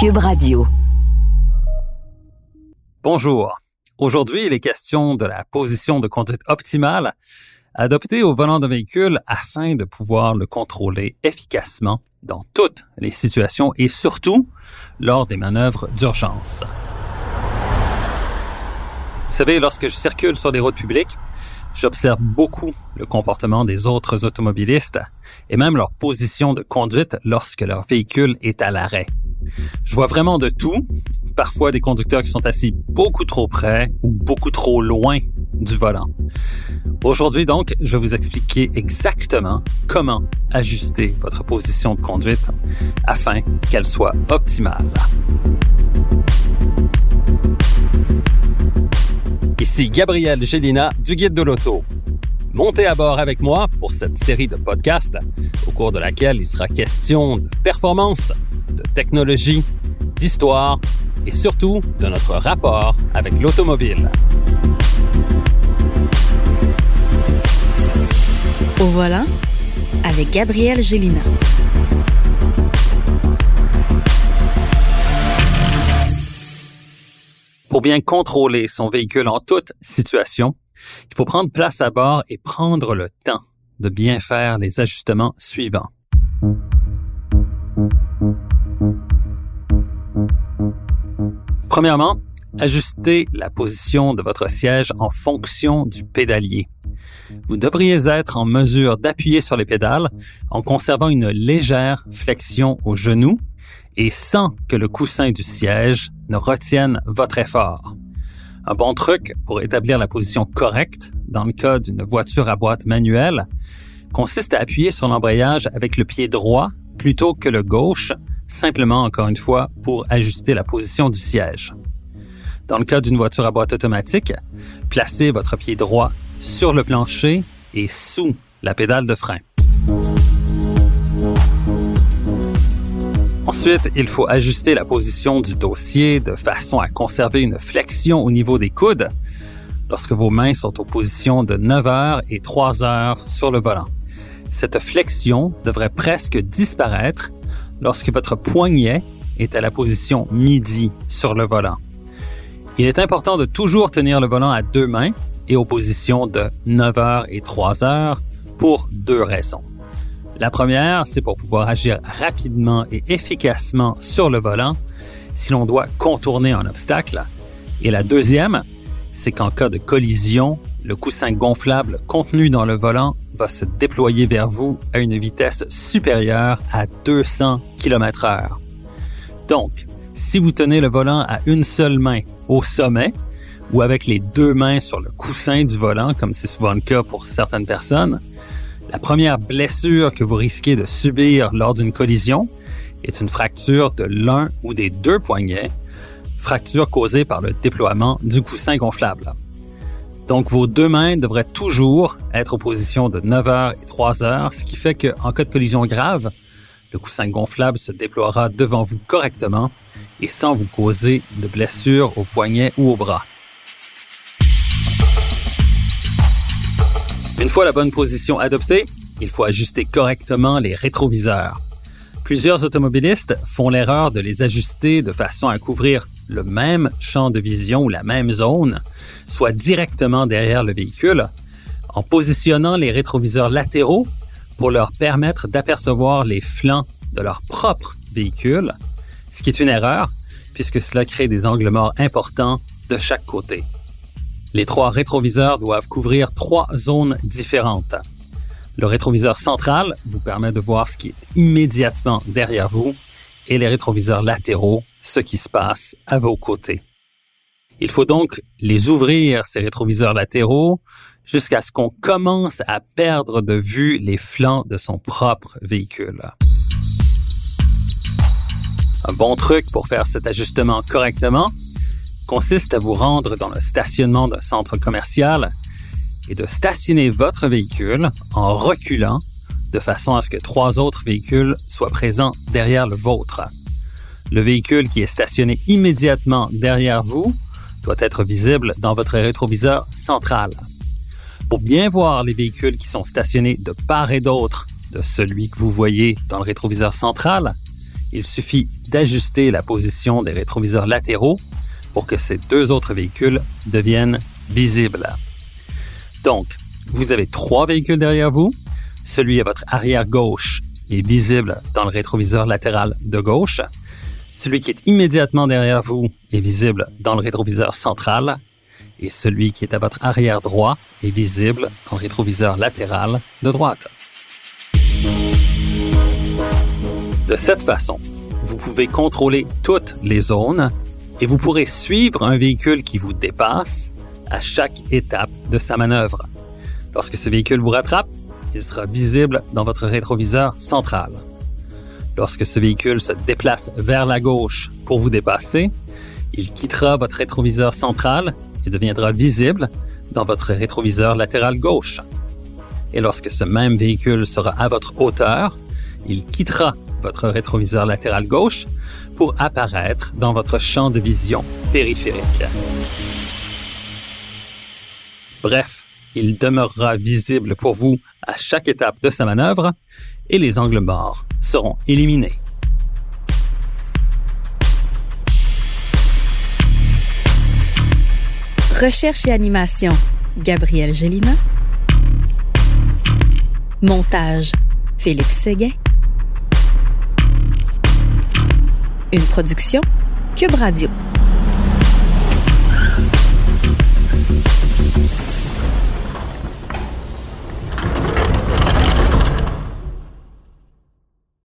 Cube Radio. Bonjour. Aujourd'hui, il est question de la position de conduite optimale adoptée au volant d'un véhicule afin de pouvoir le contrôler efficacement dans toutes les situations et surtout lors des manœuvres d'urgence. Vous savez, lorsque je circule sur les routes publiques, j'observe beaucoup le comportement des autres automobilistes et même leur position de conduite lorsque leur véhicule est à l'arrêt. Je vois vraiment de tout, parfois des conducteurs qui sont assis beaucoup trop près ou beaucoup trop loin du volant. Aujourd'hui donc, je vais vous expliquer exactement comment ajuster votre position de conduite afin qu'elle soit optimale. Ici Gabriel Gélina du Guide de l'Auto. Montez à bord avec moi pour cette série de podcasts au cours de laquelle il sera question de performance, technologie, d'histoire et surtout de notre rapport avec l'automobile. Au voilà avec Gabriel Gélina. Pour bien contrôler son véhicule en toute situation, il faut prendre place à bord et prendre le temps de bien faire les ajustements suivants. Premièrement, ajustez la position de votre siège en fonction du pédalier. Vous devriez être en mesure d'appuyer sur les pédales en conservant une légère flexion au genou et sans que le coussin du siège ne retienne votre effort. Un bon truc pour établir la position correcte dans le cas d'une voiture à boîte manuelle consiste à appuyer sur l'embrayage avec le pied droit plutôt que le gauche, simplement encore une fois pour ajuster la position du siège. Dans le cas d'une voiture à boîte automatique, placez votre pied droit sur le plancher et sous la pédale de frein. Ensuite, il faut ajuster la position du dossier de façon à conserver une flexion au niveau des coudes lorsque vos mains sont aux positions de 9 heures et 3 heures sur le volant. Cette flexion devrait presque disparaître lorsque votre poignet est à la position midi sur le volant. Il est important de toujours tenir le volant à deux mains et aux positions de 9 heures et 3 heures pour deux raisons. La première, c'est pour pouvoir agir rapidement et efficacement sur le volant si l'on doit contourner un obstacle. Et la deuxième, c'est qu'en cas de collision, le coussin gonflable contenu dans le volant va se déployer vers vous à une vitesse supérieure à 200 km h Donc, si vous tenez le volant à une seule main au sommet ou avec les deux mains sur le coussin du volant, comme c'est souvent le cas pour certaines personnes, la première blessure que vous risquez de subir lors d'une collision est une fracture de l'un ou des deux poignets, fracture causée par le déploiement du coussin gonflable. Donc, vos deux mains devraient toujours être aux positions de 9 heures et 3 heures, ce qui fait qu'en cas de collision grave, le coussin gonflable se déploiera devant vous correctement et sans vous causer de blessures au poignet ou au bras. Une fois la bonne position adoptée, il faut ajuster correctement les rétroviseurs. Plusieurs automobilistes font l'erreur de les ajuster de façon à couvrir le même champ de vision ou la même zone, soit directement derrière le véhicule, en positionnant les rétroviseurs latéraux pour leur permettre d'apercevoir les flancs de leur propre véhicule, ce qui est une erreur puisque cela crée des angles morts importants de chaque côté. Les trois rétroviseurs doivent couvrir trois zones différentes. Le rétroviseur central vous permet de voir ce qui est immédiatement derrière vous et les rétroviseurs latéraux, ce qui se passe à vos côtés. Il faut donc les ouvrir, ces rétroviseurs latéraux, jusqu'à ce qu'on commence à perdre de vue les flancs de son propre véhicule. Un bon truc pour faire cet ajustement correctement, consiste à vous rendre dans le stationnement d'un centre commercial et de stationner votre véhicule en reculant de façon à ce que trois autres véhicules soient présents derrière le vôtre. Le véhicule qui est stationné immédiatement derrière vous doit être visible dans votre rétroviseur central. Pour bien voir les véhicules qui sont stationnés de part et d'autre de celui que vous voyez dans le rétroviseur central, il suffit d'ajuster la position des rétroviseurs latéraux pour que ces deux autres véhicules deviennent visibles. Donc, vous avez trois véhicules derrière vous. Celui à votre arrière gauche est visible dans le rétroviseur latéral de gauche. Celui qui est immédiatement derrière vous est visible dans le rétroviseur central. Et celui qui est à votre arrière droit est visible dans le rétroviseur latéral de droite. De cette façon, vous pouvez contrôler toutes les zones et vous pourrez suivre un véhicule qui vous dépasse à chaque étape de sa manœuvre. Lorsque ce véhicule vous rattrape, il sera visible dans votre rétroviseur central. Lorsque ce véhicule se déplace vers la gauche pour vous dépasser, il quittera votre rétroviseur central et deviendra visible dans votre rétroviseur latéral gauche. Et lorsque ce même véhicule sera à votre hauteur, il quittera votre rétroviseur latéral gauche pour apparaître dans votre champ de vision périphérique. Bref, il demeurera visible pour vous à chaque étape de sa manœuvre et les angles morts seront éliminés. Recherche et animation, Gabriel Gélina. Montage, Philippe Séguin. Une production, Cube Radio.